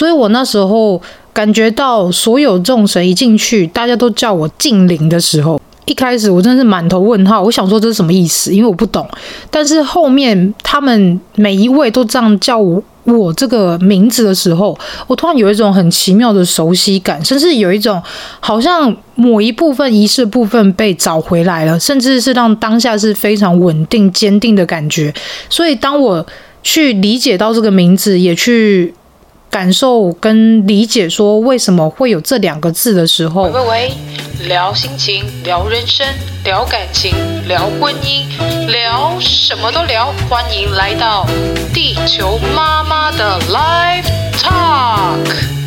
所以我那时候感觉到所有众神一进去，大家都叫我静灵的时候，一开始我真的是满头问号，我想说这是什么意思，因为我不懂。但是后面他们每一位都这样叫我。我这个名字的时候，我突然有一种很奇妙的熟悉感，甚至有一种好像某一部分仪式部分被找回来了，甚至是让当下是非常稳定坚定的感觉。所以当我去理解到这个名字，也去。感受跟理解，说为什么会有这两个字的时候，喂喂喂，聊心情，聊人生，聊感情，聊婚姻，聊什么都聊，欢迎来到地球妈妈的 Live Talk。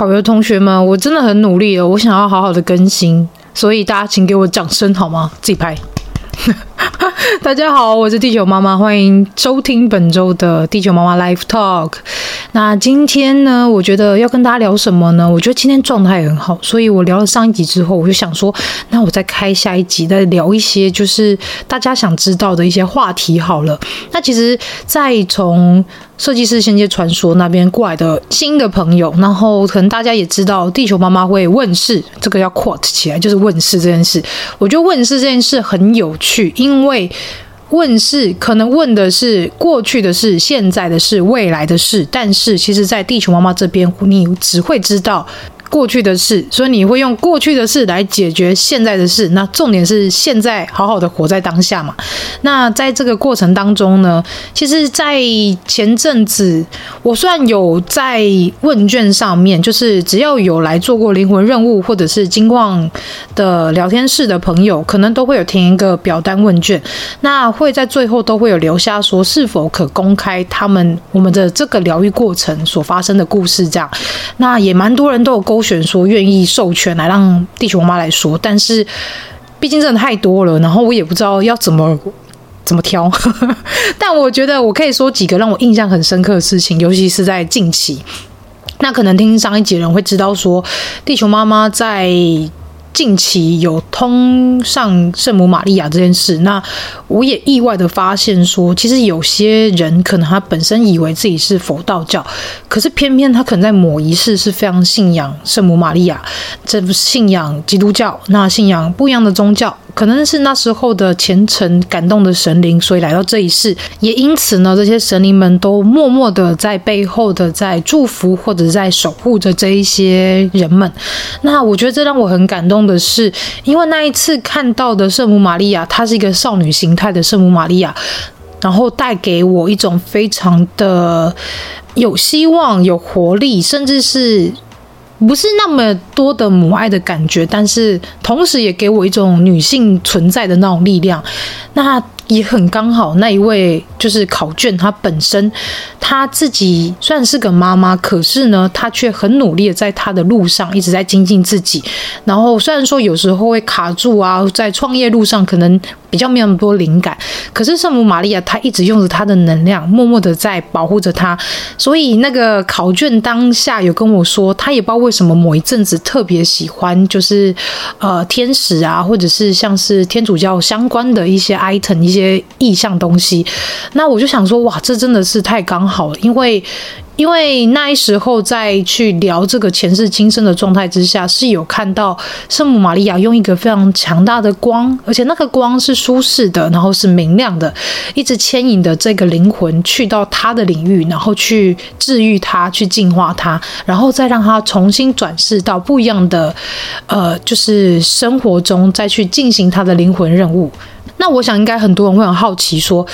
好的，同学们，我真的很努力了，我想要好好的更新，所以大家请给我掌声好吗？自己拍。大家好，我是地球妈妈，欢迎收听本周的地球妈妈 Live Talk。那今天呢，我觉得要跟大家聊什么呢？我觉得今天状态很好，所以我聊了上一集之后，我就想说，那我再开下一集，再聊一些就是大家想知道的一些话题好了。那其实，在从设计师仙界传说那边过来的新的朋友，然后可能大家也知道，地球妈妈会问世，这个要 quote 起来，就是问世这件事。我觉得问世这件事很有趣，因为问世可能问的是过去的事、现在的事、未来的事，但是其实，在地球妈妈这边，你只会知道。过去的事，所以你会用过去的事来解决现在的事。那重点是现在好好的活在当下嘛。那在这个过程当中呢，其实，在前阵子，我虽然有在问卷上面，就是只要有来做过灵魂任务或者是金矿的聊天室的朋友，可能都会有填一个表单问卷。那会在最后都会有留下说是否可公开他们我们的这个疗愈过程所发生的故事这样。那也蛮多人都有勾。选说愿意授权来让地球妈妈来说，但是毕竟真的太多了，然后我也不知道要怎么怎么挑。但我觉得我可以说几个让我印象很深刻的事情，尤其是在近期。那可能听上一集的人会知道说，地球妈妈在。近期有通上圣母玛利亚这件事，那我也意外的发现说，其实有些人可能他本身以为自己是佛道教，可是偏偏他可能在某一世是非常信仰圣母玛利亚，这不信仰基督教，那信仰不一样的宗教。可能是那时候的虔诚感动的神灵，所以来到这一世，也因此呢，这些神灵们都默默的在背后的在祝福或者在守护着这一些人们。那我觉得这让我很感动的是，因为那一次看到的圣母玛利亚，她是一个少女形态的圣母玛利亚，然后带给我一种非常的有希望、有活力，甚至是。不是那么多的母爱的感觉，但是同时也给我一种女性存在的那种力量。那也很刚好，那一位就是考卷，她本身她自己虽然是个妈妈，可是呢，她却很努力的在她的路上一直在精进自己。然后虽然说有时候会卡住啊，在创业路上可能比较没有那么多灵感，可是圣母玛利亚她一直用着她的能量，默默的在保护着她。所以那个考卷当下有跟我说，她也不知道为什么某一阵子特别喜欢，就是呃天使啊，或者是像是天主教相关的一些 item 一些。些意向东西，那我就想说，哇，这真的是太刚好了，因为因为那时候在去聊这个前世今生的状态之下，是有看到圣母玛利亚用一个非常强大的光，而且那个光是舒适的，然后是明亮的，一直牵引的这个灵魂去到他的领域，然后去治愈他，去净化他，然后再让他重新转世到不一样的呃，就是生活中，再去进行他的灵魂任务。那我想，应该很多人会很好奇，说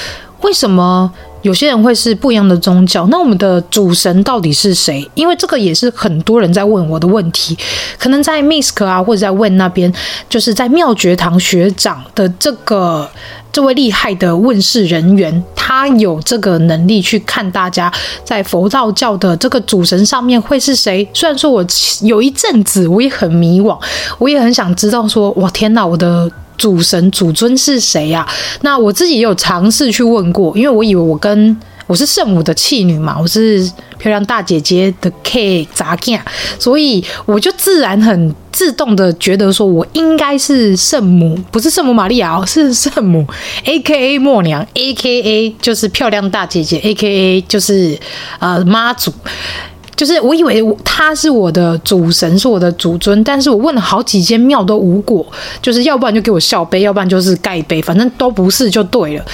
为什么有些人会是不一样的宗教？那我们的主神到底是谁？因为这个也是很多人在问我的问题。可能在 Misk 啊，或者在问那边，就是在妙觉堂学长的这个这位厉害的问世人员，他有这个能力去看大家在佛道教的这个主神上面会是谁。虽然说我有一阵子我也很迷惘，我也很想知道说，哇，天哪，我的。主神主尊是谁呀？那我自己也有尝试去问过，因为我以为我跟我是圣母的弃女嘛，我是漂亮大姐姐的 K 杂件，所以我就自然很自动的觉得说，我应该是圣母，不是圣母玛利亚，是圣母，A K A 默娘，A K A 就是漂亮大姐姐，A K A 就是呃妈祖。就是我以为他是我的主神，是我的主尊，但是我问了好几间庙都无果，就是要不然就给我笑杯，要不然就是盖杯，反正都不是就对了。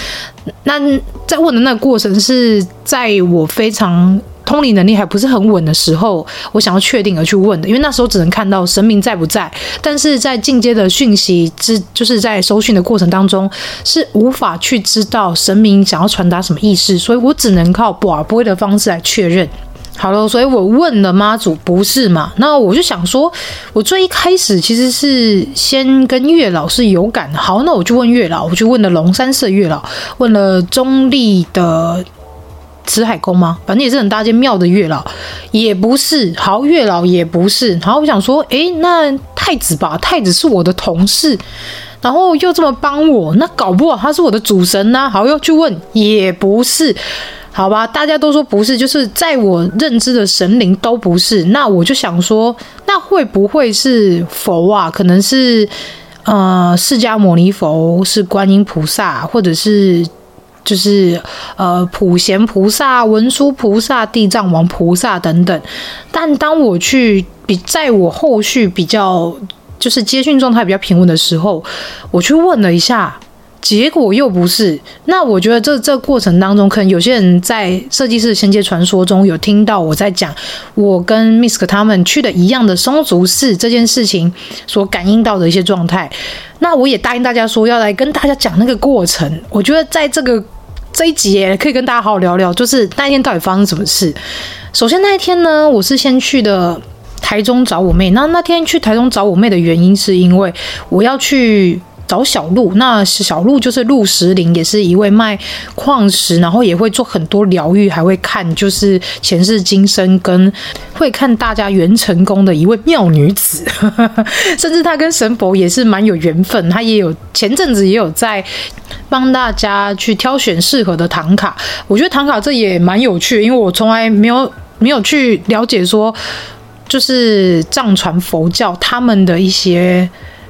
那在问的那个过程是在我非常通灵能力还不是很稳的时候，我想要确定而去问的，因为那时候只能看到神明在不在，但是在进阶的讯息之，就是在收讯的过程当中是无法去知道神明想要传达什么意思，所以我只能靠跋杯的方式来确认。好了，所以我问了妈祖，不是嘛？那我就想说，我最一开始其实是先跟月老是有感。好，那我就问月老，我就问了龙山寺月老，问了中立的慈海宫吗？反正也是很大间庙的月老，也不是。好，月老也不是。然后我想说，诶，那太子吧？太子是我的同事，然后又这么帮我，那搞不好他是我的主神呢、啊？好，又去问，也不是。好吧，大家都说不是，就是在我认知的神灵都不是。那我就想说，那会不会是佛啊？可能是呃释迦牟尼佛，是观音菩萨，或者是就是呃普贤菩萨、文殊菩萨、地藏王菩萨等等。但当我去比在我后续比较就是接讯状态比较平稳的时候，我去问了一下。结果又不是，那我觉得这这过程当中，可能有些人在设计师仙界传说中有听到我在讲，我跟 Misk 他们去的一样的松竹寺这件事情所感应到的一些状态。那我也答应大家说要来跟大家讲那个过程。我觉得在这个这一集可以跟大家好好聊聊，就是那一天到底发生什么事。首先那一天呢，我是先去的台中找我妹。那那天去台中找我妹的原因，是因为我要去。找小鹿，那小鹿就是鹿石林，也是一位卖矿石，然后也会做很多疗愈，还会看就是前世今生，跟会看大家元成功的一位妙女子，甚至她跟神佛也是蛮有缘分。她也有前阵子也有在帮大家去挑选适合的唐卡，我觉得唐卡这也蛮有趣，因为我从来没有没有去了解说，就是藏传佛教他们的一些。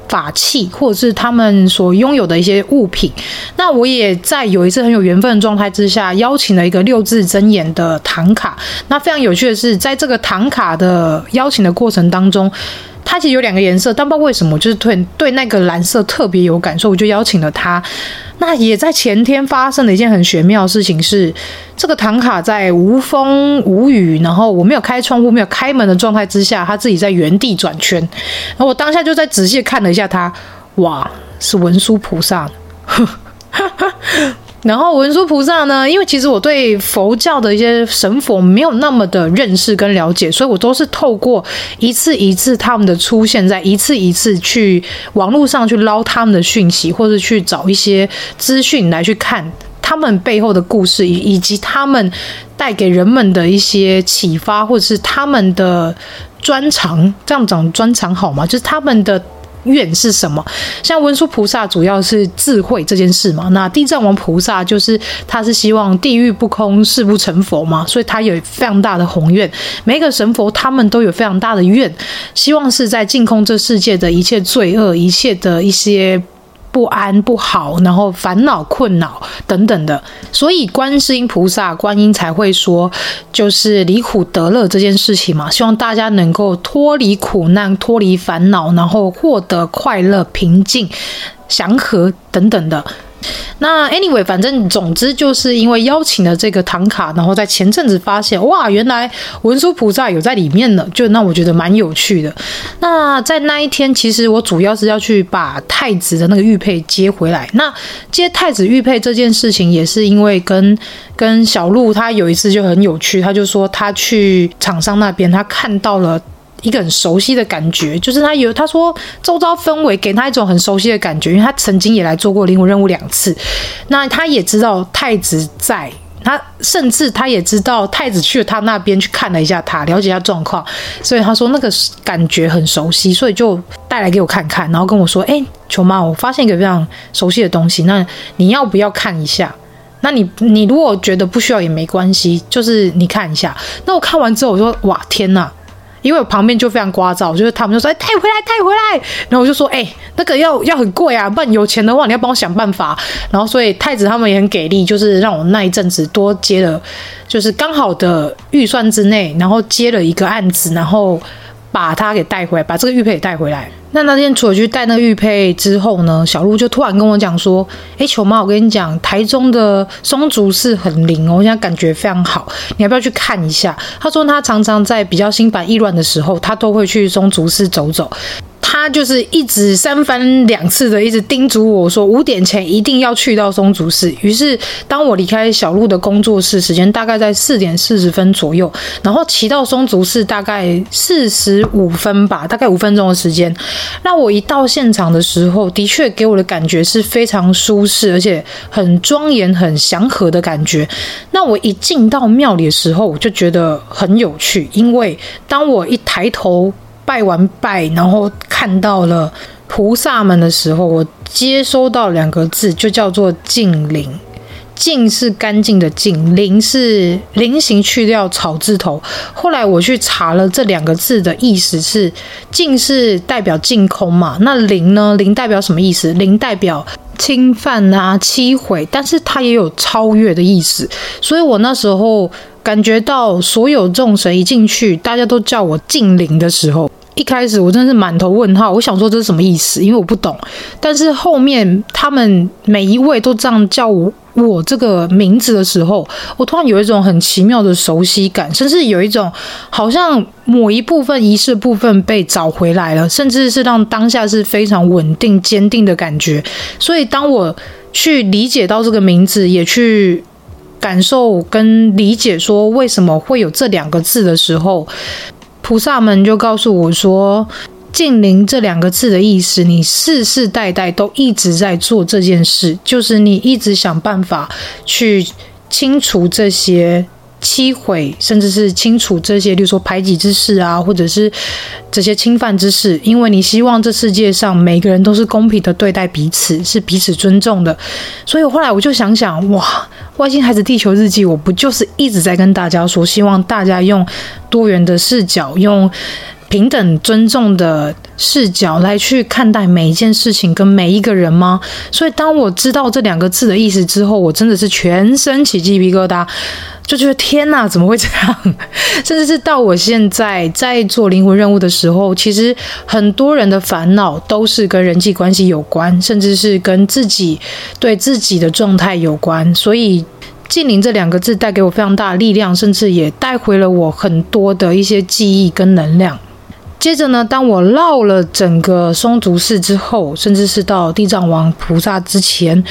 法器，或者是他们所拥有的一些物品。那我也在有一次很有缘分的状态之下，邀请了一个六字真言的唐卡。那非常有趣的是，在这个唐卡的邀请的过程当中，它其实有两个颜色，但不知道为什么，就是对对那个蓝色特别有感受，我就邀请了他。那也在前天发生了一件很玄妙的事情是，这个唐卡在无风无雨，然后我没有开窗户、没有开门的状态之下，它自己在原地转圈。然后我当下就在仔细看了一下它，哇，是文殊菩萨。然后文殊菩萨呢，因为其实我对佛教的一些神佛没有那么的认识跟了解，所以我都是透过一次一次他们的出现，在一次一次去网络上去捞他们的讯息，或者去找一些资讯来去看他们背后的故事，以以及他们带给人们的一些启发，或者是他们的专长。这样讲专长好吗？就是他们的。愿是什么？像文殊菩萨主要是智慧这件事嘛。那地藏王菩萨就是他是希望地狱不空，誓不成佛嘛，所以他有非常大的宏愿。每一个神佛他们都有非常大的愿，希望是在净空这世界的一切罪恶，一切的一些。不安、不好，然后烦恼、困扰等等的，所以观世音菩萨、观音才会说，就是离苦得乐这件事情嘛，希望大家能够脱离苦难、脱离烦恼，然后获得快乐、平静、祥和等等的。那 anyway，反正总之就是因为邀请了这个唐卡，然后在前阵子发现，哇，原来文殊菩萨有在里面呢，就那我觉得蛮有趣的。那在那一天，其实我主要是要去把太子的那个玉佩接回来。那接太子玉佩这件事情，也是因为跟跟小鹿他有一次就很有趣，他就说他去厂商那边，他看到了。一个很熟悉的感觉，就是他有他说周遭氛围给他一种很熟悉的感觉，因为他曾经也来做过灵魂任务两次，那他也知道太子在，他甚至他也知道太子去了他那边去看了一下他，了解一下状况，所以他说那个感觉很熟悉，所以就带来给我看看，然后跟我说：“哎，球妈，我发现一个非常熟悉的东西，那你要不要看一下？”那你你如果觉得不需要也没关系，就是你看一下。那我看完之后，我说哇天哪！因为我旁边就非常聒噪，就是他们就说：“哎，带回来，带回来。”然后我就说：“哎，那个要要很贵啊，不然有钱的话，你要帮我想办法。”然后所以太子他们也很给力，就是让我那一阵子多接了，就是刚好的预算之内，然后接了一个案子，然后把他给带回来，把这个玉佩也带回来。那那天除了去带那个玉佩之后呢，小鹿就突然跟我讲说：“哎，球妈，我跟你讲，台中的松竹寺很灵哦，我现在感觉非常好，你要不要去看一下？”他说他常常在比较心烦意乱的时候，他都会去松竹寺走走。他就是一直三番两次的一直叮嘱我说，五点前一定要去到松竹寺。于是当我离开小鹿的工作室，时间大概在四点四十分左右，然后骑到松竹寺大概四十五分吧，大概五分钟的时间。那我一到现场的时候，的确给我的感觉是非常舒适，而且很庄严、很祥和的感觉。那我一进到庙里的时候，我就觉得很有趣，因为当我一抬头。拜完拜，然后看到了菩萨们的时候，我接收到两个字，就叫做“净灵”。净是干净的净，灵是菱形去掉草字头。后来我去查了这两个字的意思是：净是代表净空嘛，那灵呢？灵代表什么意思？灵代表侵犯啊、欺毁，但是它也有超越的意思。所以我那时候。感觉到所有众神一进去，大家都叫我净灵的时候，一开始我真的是满头问号。我想说这是什么意思？因为我不懂。但是后面他们每一位都这样叫我我这个名字的时候，我突然有一种很奇妙的熟悉感，甚至有一种好像某一部分仪式部分被找回来了，甚至是让当下是非常稳定坚定的感觉。所以当我去理解到这个名字，也去。感受跟理解说为什么会有这两个字的时候，菩萨们就告诉我说：“净灵这两个字的意思，你世世代代都一直在做这件事，就是你一直想办法去清除这些。”摧毁，甚至是清除这些，例如说排挤之事啊，或者是这些侵犯之事，因为你希望这世界上每个人都是公平的对待彼此，是彼此尊重的。所以后来我就想想，哇，外星孩子地球日记，我不就是一直在跟大家说，希望大家用多元的视角，用平等尊重的视角来去看待每一件事情跟每一个人吗？所以当我知道这两个字的意思之后，我真的是全身起鸡皮疙瘩。就觉得天哪，怎么会这样？甚至是到我现在在做灵魂任务的时候，其实很多人的烦恼都是跟人际关系有关，甚至是跟自己对自己的状态有关。所以“净灵”这两个字带给我非常大的力量，甚至也带回了我很多的一些记忆跟能量。接着呢，当我绕了整个松竹寺之后，甚至是到地藏王菩萨之前。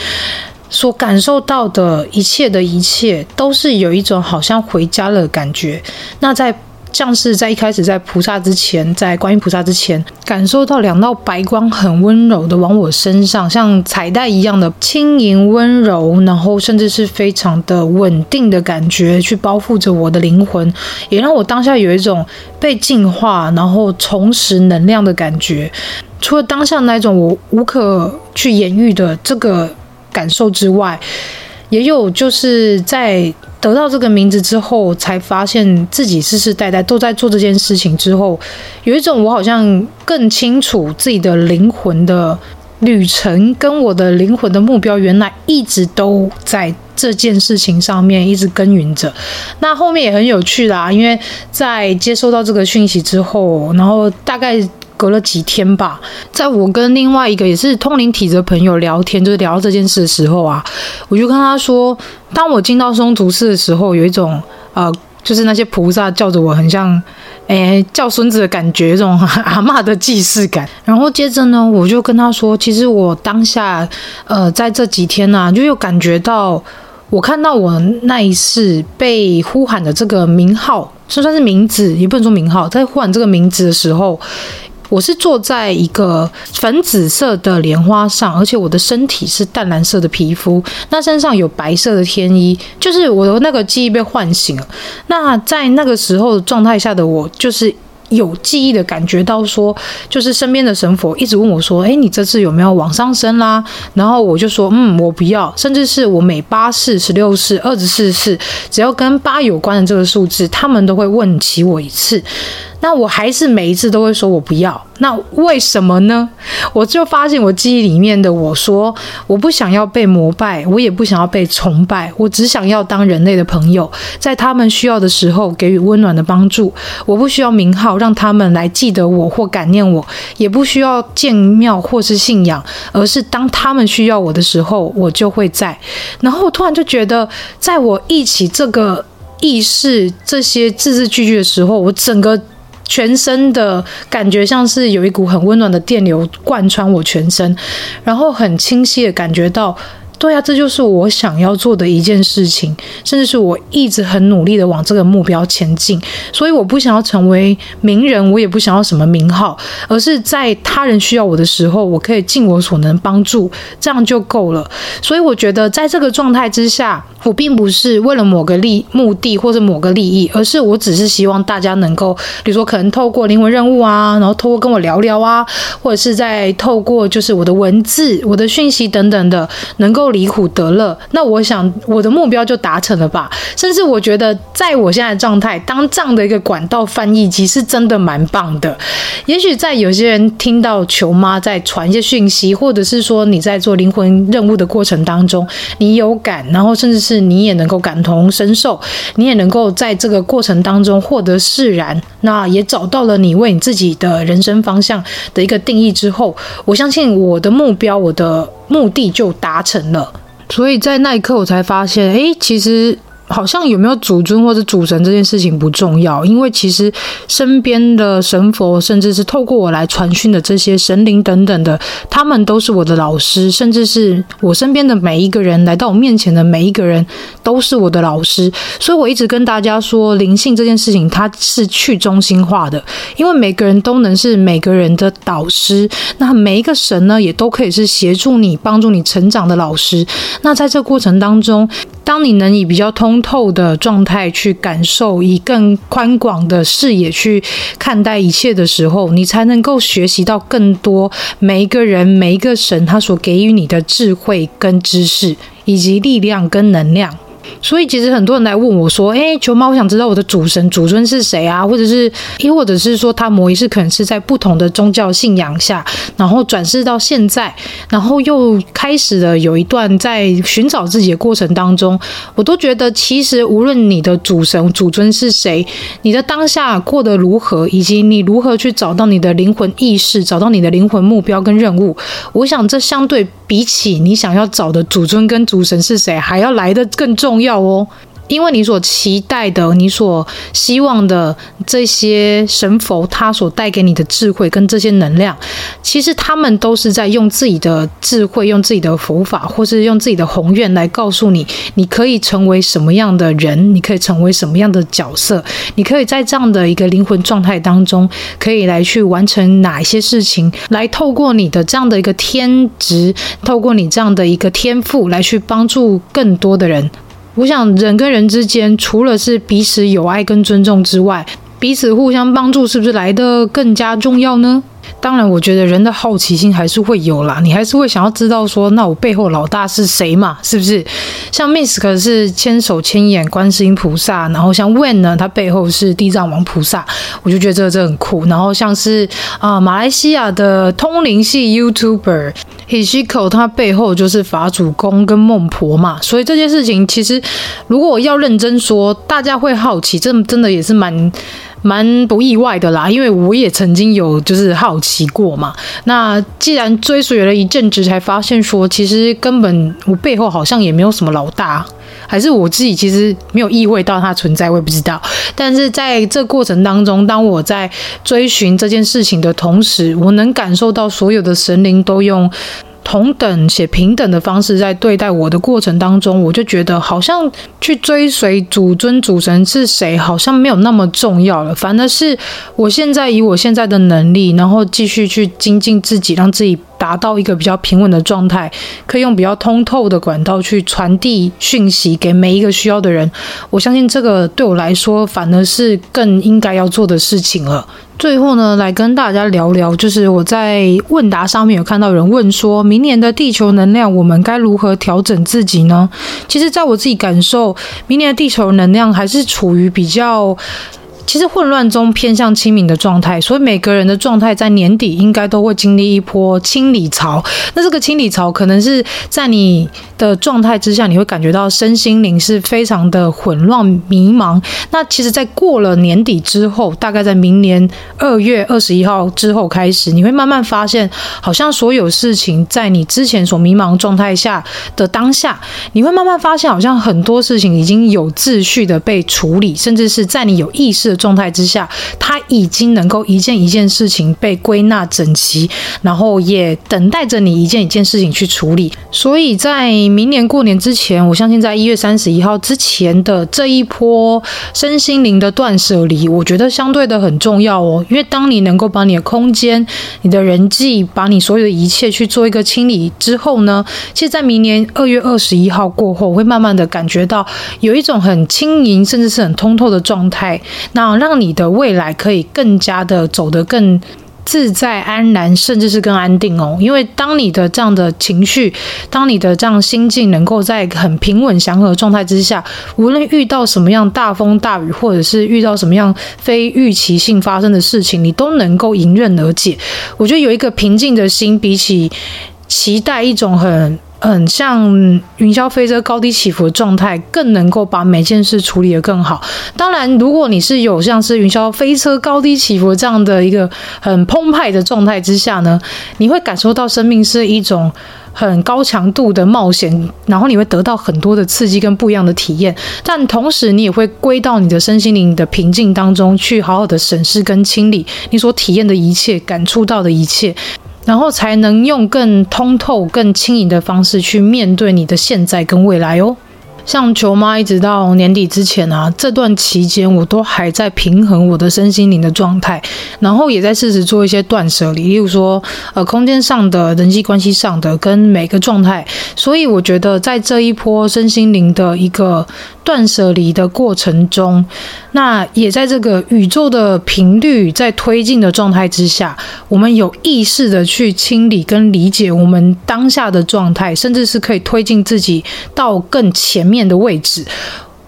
所感受到的一切的一切，都是有一种好像回家了的感觉。那在像是在一开始在菩萨之前，在观音菩萨之前，感受到两道白光很温柔的往我身上，像彩带一样的轻盈温柔，然后甚至是非常的稳定的感觉，去包覆着我的灵魂，也让我当下有一种被净化，然后重拾能量的感觉。除了当下那一种我无可去言喻的这个。感受之外，也有就是在得到这个名字之后，才发现自己世世代代都在做这件事情之后，有一种我好像更清楚自己的灵魂的旅程，跟我的灵魂的目标，原来一直都在这件事情上面一直耕耘着。那后面也很有趣啦，因为在接收到这个讯息之后，然后大概。隔了几天吧，在我跟另外一个也是通灵体质的朋友聊天，就是聊到这件事的时候啊，我就跟他说，当我进到松竹寺的时候，有一种呃，就是那些菩萨叫着我，很像诶叫孙子的感觉，这种 阿嬷的既视感。然后接着呢，我就跟他说，其实我当下呃在这几天呢、啊，就有感觉到，我看到我那一世被呼喊的这个名号，就算是名字，也不能说名号，在呼喊这个名字的时候。我是坐在一个粉紫色的莲花上，而且我的身体是淡蓝色的皮肤，那身上有白色的天衣，就是我的那个记忆被唤醒了。那在那个时候状态下的我，就是有记忆的感觉到说，就是身边的神佛一直问我说：“诶，你这次有没有往上升啦？”然后我就说：“嗯，我不要。”甚至是我每八世、十六世、二十四世，只要跟八有关的这个数字，他们都会问起我一次。那我还是每一次都会说我不要。那为什么呢？我就发现我记忆里面的我说，我不想要被膜拜，我也不想要被崇拜，我只想要当人类的朋友，在他们需要的时候给予温暖的帮助。我不需要名号让他们来记得我或感念我，也不需要建庙或是信仰，而是当他们需要我的时候，我就会在。然后我突然就觉得，在我忆起这个意识这些字字句句的时候，我整个。全身的感觉像是有一股很温暖的电流贯穿我全身，然后很清晰的感觉到。对啊，这就是我想要做的一件事情，甚至是我一直很努力的往这个目标前进。所以我不想要成为名人，我也不想要什么名号，而是在他人需要我的时候，我可以尽我所能帮助，这样就够了。所以我觉得，在这个状态之下，我并不是为了某个利目的或者某个利益，而是我只是希望大家能够，比如说可能透过灵魂任务啊，然后透过跟我聊聊啊，或者是在透过就是我的文字、我的讯息等等的，能够。离苦得乐，那我想我的目标就达成了吧。甚至我觉得，在我现在的状态，当这样的一个管道翻译机是真的蛮棒的。也许在有些人听到球妈在传一些讯息，或者是说你在做灵魂任务的过程当中，你有感，然后甚至是你也能够感同身受，你也能够在这个过程当中获得释然，那也找到了你为你自己的人生方向的一个定义之后，我相信我的目标，我的。目的就达成了，所以在那一刻我才发现，诶，其实。好像有没有主尊或者主神这件事情不重要，因为其实身边的神佛，甚至是透过我来传讯的这些神灵等等的，他们都是我的老师，甚至是我身边的每一个人来到我面前的每一个人都是我的老师。所以我一直跟大家说，灵性这件事情它是去中心化的，因为每个人都能是每个人的导师，那每一个神呢，也都可以是协助你、帮助你成长的老师。那在这过程当中，当你能以比较通透的状态去感受，以更宽广的视野去看待一切的时候，你才能够学习到更多每一个人、每一个神他所给予你的智慧跟知识，以及力量跟能量。所以其实很多人来问我说：“诶，球妈，我想知道我的主神、主尊是谁啊？或者是，亦或者是说，他某一世可能是在不同的宗教信仰下，然后转世到现在，然后又开始了有一段在寻找自己的过程当中，我都觉得，其实无论你的主神、主尊是谁，你的当下过得如何，以及你如何去找到你的灵魂意识，找到你的灵魂目标跟任务，我想这相对比起你想要找的祖尊跟主神是谁，还要来的更重。要哦，因为你所期待的、你所希望的这些神佛，他所带给你的智慧跟这些能量，其实他们都是在用自己的智慧、用自己的佛法，或是用自己的宏愿来告诉你，你可以成为什么样的人，你可以成为什么样的角色，你可以在这样的一个灵魂状态当中，可以来去完成哪一些事情，来透过你的这样的一个天职，透过你这样的一个天赋，来去帮助更多的人。我想，人跟人之间，除了是彼此有爱跟尊重之外，彼此互相帮助，是不是来的更加重要呢？当然，我觉得人的好奇心还是会有啦，你还是会想要知道说，那我背后老大是谁嘛？是不是？像 Misk 是千手千眼观世音菩萨，然后像 Wen 呢，他背后是地藏王菩萨，我就觉得这个这很酷。然后像是啊、呃，马来西亚的通灵系 YouTuber Hishiko，他背后就是法主公跟孟婆嘛。所以这件事情其实，如果我要认真说，大家会好奇，这真的也是蛮。蛮不意外的啦，因为我也曾经有就是好奇过嘛。那既然追随了一阵子，才发现说，其实根本我背后好像也没有什么老大，还是我自己其实没有意会到它存在，我也不知道。但是在这过程当中，当我在追寻这件事情的同时，我能感受到所有的神灵都用。同等且平等的方式在对待我的过程当中，我就觉得好像去追随主尊主神是谁，好像没有那么重要了。反而是我现在以我现在的能力，然后继续去精进自己，让自己达到一个比较平稳的状态，可以用比较通透的管道去传递讯息给每一个需要的人。我相信这个对我来说，反而是更应该要做的事情了。最后呢，来跟大家聊聊，就是我在问答上面有看到有人问说，明年的地球能量，我们该如何调整自己呢？其实，在我自己感受，明年的地球能量还是处于比较。其实混乱中偏向清明的状态，所以每个人的状态在年底应该都会经历一波清理潮。那这个清理潮可能是在你的状态之下，你会感觉到身心灵是非常的混乱迷茫。那其实，在过了年底之后，大概在明年二月二十一号之后开始，你会慢慢发现，好像所有事情在你之前所迷茫状态下的当下，你会慢慢发现，好像很多事情已经有秩序的被处理，甚至是在你有意识。状态之下，他已经能够一件一件事情被归纳整齐，然后也等待着你一件一件事情去处理。所以在明年过年之前，我相信在一月三十一号之前的这一波身心灵的断舍离，我觉得相对的很重要哦。因为当你能够把你的空间、你的人际、把你所有的一切去做一个清理之后呢，其实，在明年二月二十一号过后，会慢慢的感觉到有一种很轻盈，甚至是很通透的状态。那让你的未来可以更加的走得更自在安然，甚至是更安定哦。因为当你的这样的情绪，当你的这样心境能够在很平稳祥和的状态之下，无论遇到什么样大风大雨，或者是遇到什么样非预期性发生的事情，你都能够迎刃而解。我觉得有一个平静的心，比起期待一种很。嗯，像云霄飞车高低起伏的状态，更能够把每件事处理得更好。当然，如果你是有像是云霄飞车高低起伏这样的一个很澎湃的状态之下呢，你会感受到生命是一种很高强度的冒险，然后你会得到很多的刺激跟不一样的体验。但同时，你也会归到你的身心灵的平静当中去，好好的审视跟清理你所体验的一切，感触到的一切。然后才能用更通透、更轻盈的方式去面对你的现在跟未来哦。像球妈一直到年底之前啊，这段期间我都还在平衡我的身心灵的状态，然后也在试着做一些断舍离，例如说呃空间上的、人际关系上的跟每个状态。所以我觉得在这一波身心灵的一个断舍离的过程中，那也在这个宇宙的频率在推进的状态之下，我们有意识的去清理跟理解我们当下的状态，甚至是可以推进自己到更前面的位置。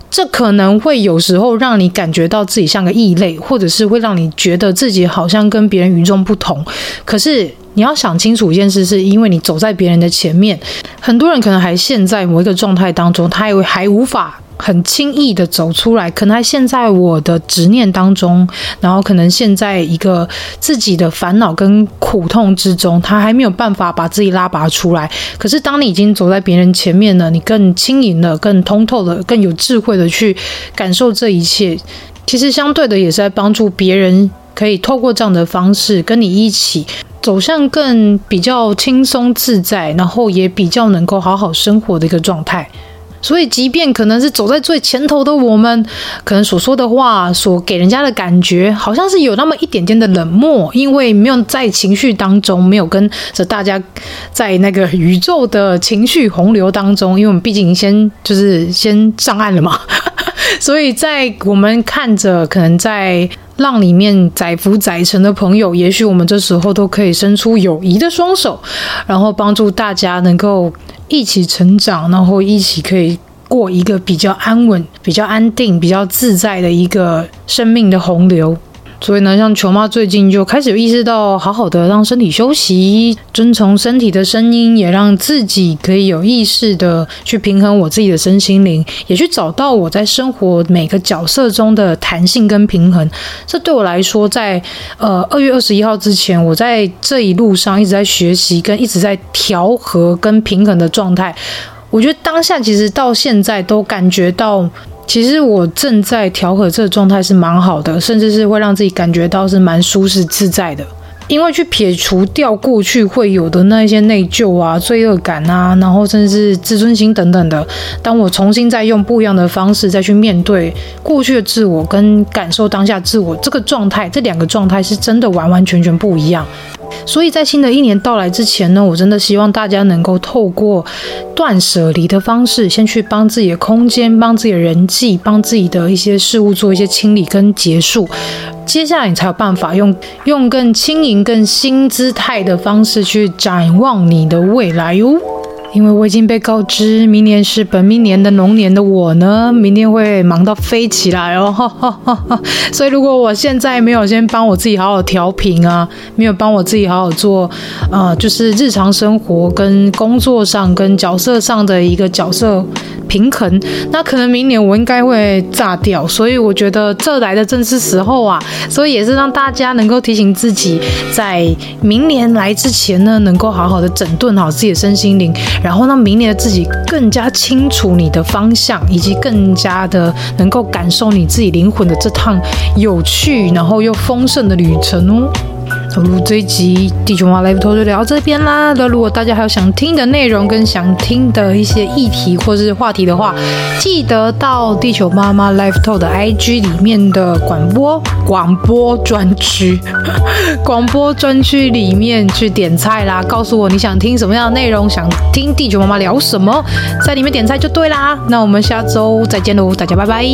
这可能会有时候让你感觉到自己像个异类，或者是会让你觉得自己好像跟别人与众不同。可是你要想清楚一件事，是因为你走在别人的前面，很多人可能还陷在某一个状态当中，他还还无法。很轻易的走出来，可能还陷在我的执念当中，然后可能陷在一个自己的烦恼跟苦痛之中，他还没有办法把自己拉拔出来。可是当你已经走在别人前面了，你更轻盈了，更通透了，更有智慧的去感受这一切，其实相对的也是在帮助别人，可以透过这样的方式跟你一起走向更比较轻松自在，然后也比较能够好好生活的一个状态。所以，即便可能是走在最前头的我们，可能所说的话，所给人家的感觉，好像是有那么一点点的冷漠，因为没有在情绪当中，没有跟着大家在那个宇宙的情绪洪流当中，因为我们毕竟先就是先上岸了嘛。所以在我们看着可能在浪里面载浮载沉的朋友，也许我们这时候都可以伸出友谊的双手，然后帮助大家能够。一起成长，然后一起可以过一个比较安稳、比较安定、比较自在的一个生命的洪流。所以呢，像球妈最近就开始有意识到，好好的让身体休息，遵从身体的声音，也让自己可以有意识的去平衡我自己的身心灵，也去找到我在生活每个角色中的弹性跟平衡。这对我来说，在呃二月二十一号之前，我在这一路上一直在学习，跟一直在调和跟平衡的状态。我觉得当下其实到现在都感觉到。其实我正在调和这个状态是蛮好的，甚至是会让自己感觉到是蛮舒适自在的。因为去撇除掉过去会有的那一些内疚啊、罪恶感啊，然后甚至是自尊心等等的。当我重新再用不一样的方式再去面对过去的自我，跟感受当下自我这个状态，这两个状态是真的完完全全不一样。所以在新的一年到来之前呢，我真的希望大家能够透过断舍离的方式，先去帮自己的空间、帮自己的人际、帮自己的一些事物做一些清理跟结束。接下来你才有办法用用更轻盈、更新姿态的方式去展望你的未来哟。因为我已经被告知，明年是本命年的龙年的我呢，明年会忙到飞起来哦。所以如果我现在没有先帮我自己好好调频啊，没有帮我自己好好做，呃，就是日常生活跟工作上跟角色上的一个角色平衡，那可能明年我应该会炸掉。所以我觉得这来的正是时候啊，所以也是让大家能够提醒自己，在明年来之前呢，能够好好的整顿好自己的身心灵。然后让明年的自己更加清楚你的方向，以及更加的能够感受你自己灵魂的这趟有趣，然后又丰盛的旅程哦。好，这一集地球妈妈 Live Talk 就聊到这边啦。那如果大家还有想听的内容跟想听的一些议题或是话题的话，记得到地球妈妈 Live Talk 的 IG 里面的广播广播专区，广播专区里面去点菜啦，告诉我你想听什么样的内容，想听地球妈妈聊什么，在里面点菜就对啦。那我们下周再见喽，大家拜拜。